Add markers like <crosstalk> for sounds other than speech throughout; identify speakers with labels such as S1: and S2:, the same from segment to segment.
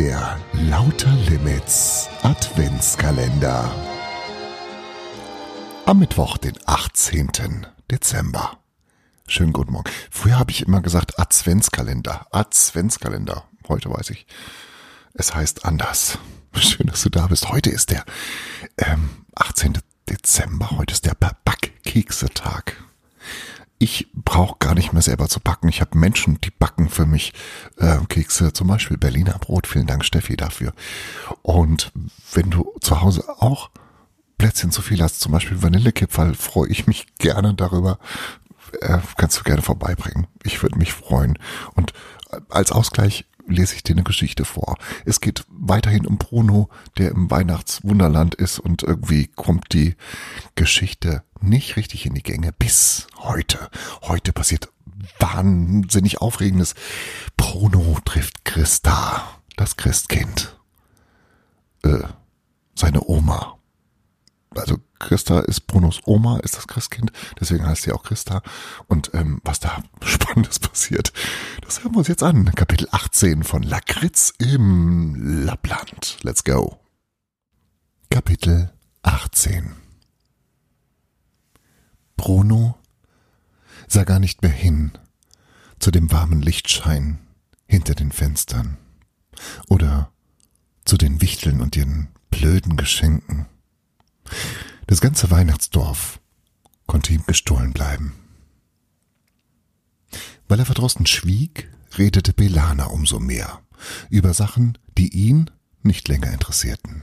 S1: Der Lauter Limits Adventskalender. Am Mittwoch, den 18. Dezember. Schönen guten Morgen. Früher habe ich immer gesagt Adventskalender. Adventskalender. Heute weiß ich. Es heißt anders. <laughs> Schön, dass du da bist. Heute ist der ähm, 18. Dezember. Heute ist der Backkekse-Tag ich brauche gar nicht mehr selber zu backen. Ich habe Menschen, die backen für mich äh, Kekse, zum Beispiel Berliner Brot. Vielen Dank, Steffi, dafür. Und wenn du zu Hause auch Plätzchen zu viel hast, zum Beispiel Vanillekipferl, freue ich mich gerne darüber. Äh, kannst du gerne vorbeibringen. Ich würde mich freuen. Und als Ausgleich lese ich dir eine Geschichte vor. Es geht weiterhin um Bruno, der im Weihnachtswunderland ist und irgendwie kommt die Geschichte nicht richtig in die Gänge bis heute. Heute passiert wahnsinnig Aufregendes. Bruno trifft Christa, das Christkind. Äh, seine Oma also Christa ist Brunos Oma, ist das Christkind, deswegen heißt sie auch Christa. Und ähm, was da <laughs> Spannendes passiert, das hören wir uns jetzt an. Kapitel 18 von Lakritz im Lappland. Let's go. Kapitel 18 Bruno sah gar nicht mehr hin zu dem warmen Lichtschein hinter den Fenstern oder zu den Wichteln und ihren blöden Geschenken. Das ganze Weihnachtsdorf konnte ihm gestohlen bleiben. Weil er verdrossen schwieg, redete Belana umso mehr über Sachen, die ihn nicht länger interessierten.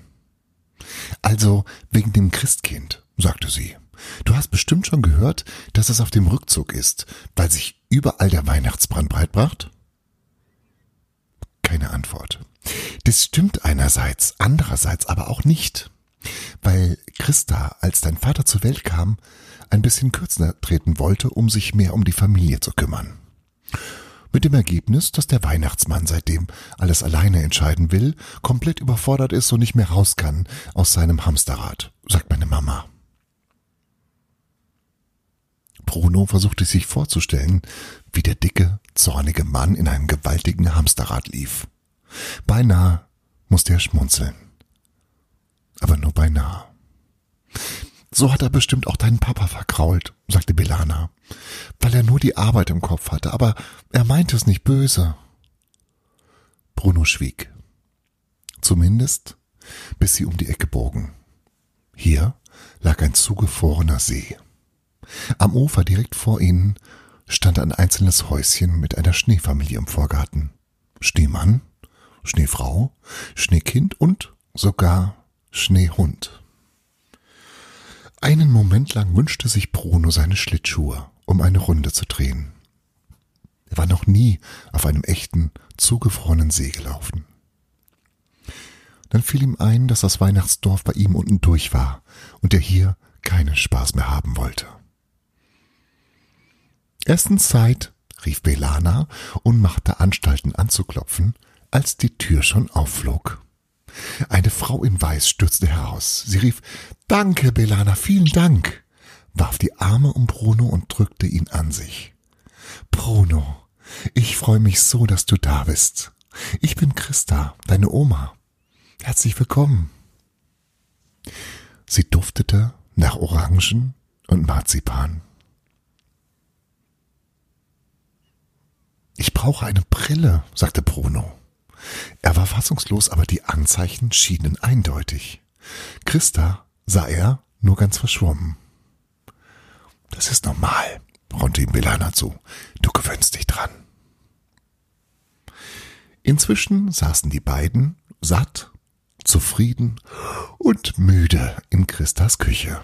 S1: Also wegen dem Christkind, sagte sie. Du hast bestimmt schon gehört, dass es auf dem Rückzug ist, weil sich überall der Weihnachtsbrand breitbracht? Keine Antwort. Das stimmt einerseits, andererseits aber auch nicht weil Christa, als dein Vater zur Welt kam, ein bisschen kürzer treten wollte, um sich mehr um die Familie zu kümmern. Mit dem Ergebnis, dass der Weihnachtsmann seitdem alles alleine entscheiden will, komplett überfordert ist und nicht mehr raus kann aus seinem Hamsterrad, sagt meine Mama. Bruno versuchte sich vorzustellen, wie der dicke, zornige Mann in einem gewaltigen Hamsterrad lief. Beinahe musste er schmunzeln aber nur beinahe. So hat er bestimmt auch deinen Papa verkrault, sagte Belana, weil er nur die Arbeit im Kopf hatte, aber er meinte es nicht böse. Bruno schwieg. Zumindest, bis sie um die Ecke bogen. Hier lag ein zugefrorener See. Am Ufer direkt vor ihnen stand ein einzelnes Häuschen mit einer Schneefamilie im Vorgarten. Schneemann, Schneefrau, Schneekind und sogar Schneehund. Einen Moment lang wünschte sich Bruno seine Schlittschuhe, um eine Runde zu drehen. Er war noch nie auf einem echten, zugefrorenen See gelaufen. Dann fiel ihm ein, dass das Weihnachtsdorf bei ihm unten durch war und er hier keinen Spaß mehr haben wollte. Erstens Zeit, rief Belana und machte Anstalten anzuklopfen, als die Tür schon aufflog. Eine Frau in Weiß stürzte heraus. Sie rief Danke, Belana, vielen Dank, warf die Arme um Bruno und drückte ihn an sich. Bruno, ich freue mich so, dass du da bist. Ich bin Christa, deine Oma. Herzlich willkommen. Sie duftete nach Orangen und Marzipan. Ich brauche eine Brille, sagte Bruno. Er war fassungslos, aber die Anzeichen schienen eindeutig. Christa sah er nur ganz verschwommen. Das ist normal, raunte ihm Belana zu. Du gewöhnst dich dran. Inzwischen saßen die beiden, satt, zufrieden und müde in Christas Küche.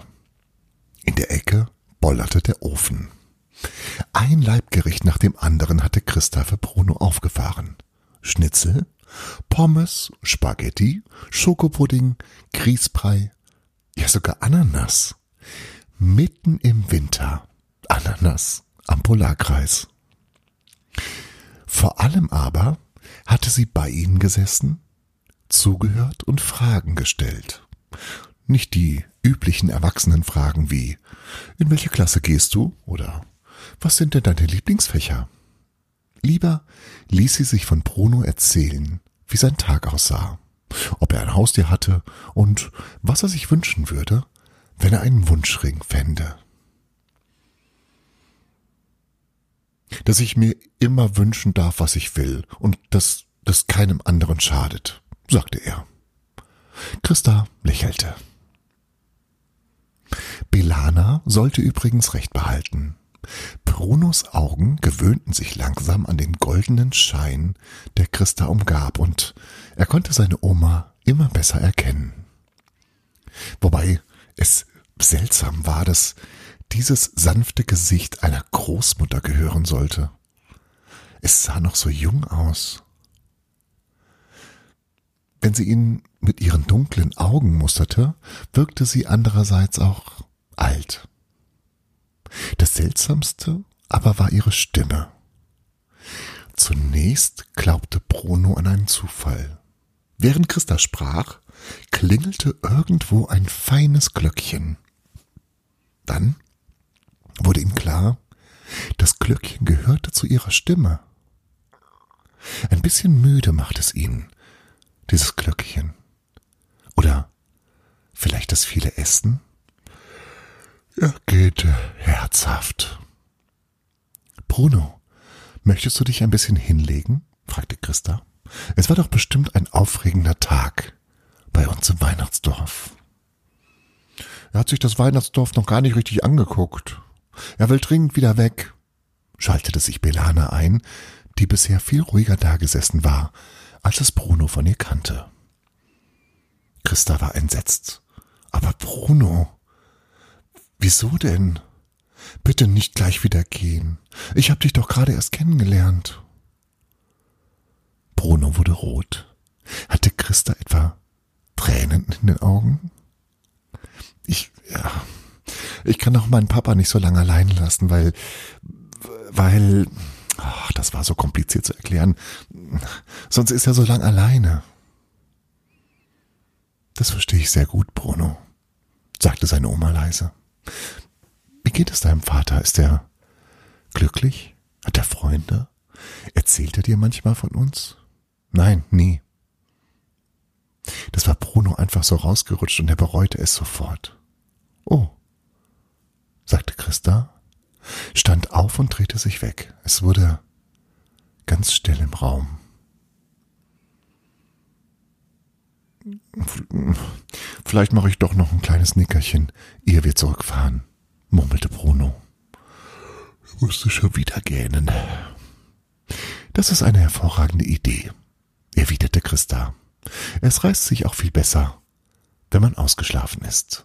S1: In der Ecke bollerte der Ofen. Ein Leibgericht nach dem anderen hatte Christa für Bruno aufgefahren. Schnitzel, Pommes, Spaghetti, Schokopudding, Grießbrei, ja sogar Ananas. Mitten im Winter Ananas am Polarkreis. Vor allem aber hatte sie bei ihnen gesessen, zugehört und Fragen gestellt. Nicht die üblichen Erwachsenenfragen wie In welche Klasse gehst du? oder Was sind denn deine Lieblingsfächer? Lieber ließ sie sich von Bruno erzählen, wie sein Tag aussah, ob er ein Haustier hatte und was er sich wünschen würde, wenn er einen Wunschring fände. Dass ich mir immer wünschen darf, was ich will und dass das keinem anderen schadet, sagte er. Christa lächelte. Belana sollte übrigens recht behalten. Brunos Augen gewöhnten sich langsam an den goldenen Schein, der Christa umgab, und er konnte seine Oma immer besser erkennen. Wobei es seltsam war, dass dieses sanfte Gesicht einer Großmutter gehören sollte. Es sah noch so jung aus. Wenn sie ihn mit ihren dunklen Augen musterte, wirkte sie andererseits auch alt. Das Seltsamste aber war ihre Stimme. Zunächst glaubte Bruno an einen Zufall. Während Christa sprach, klingelte irgendwo ein feines Glöckchen. Dann wurde ihm klar, das Glöckchen gehörte zu ihrer Stimme. Ein bisschen müde macht es ihn, dieses Glöckchen. Oder vielleicht das viele Essen? Er geht herzhaft. Bruno, möchtest du dich ein bisschen hinlegen? fragte Christa. Es war doch bestimmt ein aufregender Tag bei uns im Weihnachtsdorf. Er hat sich das Weihnachtsdorf noch gar nicht richtig angeguckt. Er will dringend wieder weg, schaltete sich Belana ein, die bisher viel ruhiger dagesessen war, als es Bruno von ihr kannte. Christa war entsetzt. Aber Bruno, wieso denn? Bitte nicht gleich wieder gehen. Ich hab dich doch gerade erst kennengelernt. Bruno wurde rot. Hatte Christa etwa Tränen in den Augen? Ich, ja, ich kann auch meinen Papa nicht so lange allein lassen, weil, weil, ach, das war so kompliziert zu erklären. Sonst ist er so lang alleine. Das verstehe ich sehr gut, Bruno, sagte seine Oma leise. Geht es deinem Vater? Ist er glücklich? Hat er Freunde? Erzählt er dir manchmal von uns? Nein, nie. Das war Bruno einfach so rausgerutscht und er bereute es sofort. Oh, sagte Christa, stand auf und drehte sich weg. Es wurde ganz still im Raum. Vielleicht mache ich doch noch ein kleines Nickerchen, ehe wir zurückfahren, murmelte Bruno. Ich musste schon wieder gähnen. Das ist eine hervorragende Idee, erwiderte Christa. Es reißt sich auch viel besser, wenn man ausgeschlafen ist.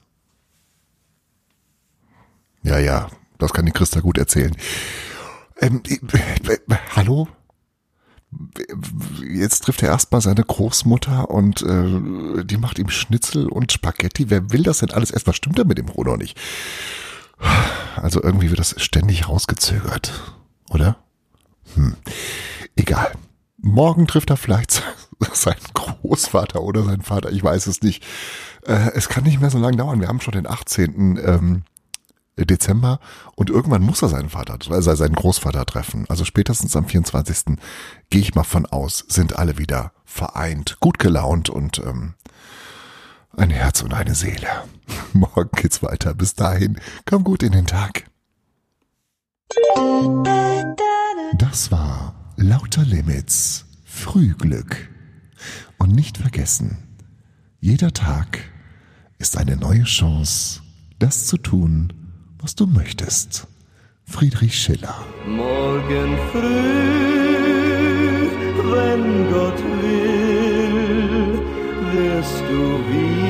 S1: Ja, ja, das kann die Christa gut erzählen. Ähm, äh, äh, hallo? Jetzt trifft er erstmal seine Großmutter und äh, die macht ihm Schnitzel und Spaghetti. Wer will das denn alles erstmal? Stimmt da mit dem Bruno nicht? Also irgendwie wird das ständig rausgezögert, oder? Hm. Egal. Morgen trifft er vielleicht <laughs> seinen Großvater oder seinen Vater, ich weiß es nicht. Äh, es kann nicht mehr so lange dauern. Wir haben schon den 18. Ähm, Dezember und irgendwann muss er seinen Vater, also seinen Großvater treffen. Also spätestens am 24. gehe ich mal von aus, sind alle wieder vereint, gut gelaunt und ähm, ein Herz und eine Seele. <laughs> Morgen geht's weiter. Bis dahin, komm gut in den Tag. Das war Lauter Limits, Frühglück. Und nicht vergessen, jeder Tag ist eine neue Chance, das zu tun, was du möchtest. Friedrich Schiller.
S2: Morgen früh, wenn Gott will, wirst du wieder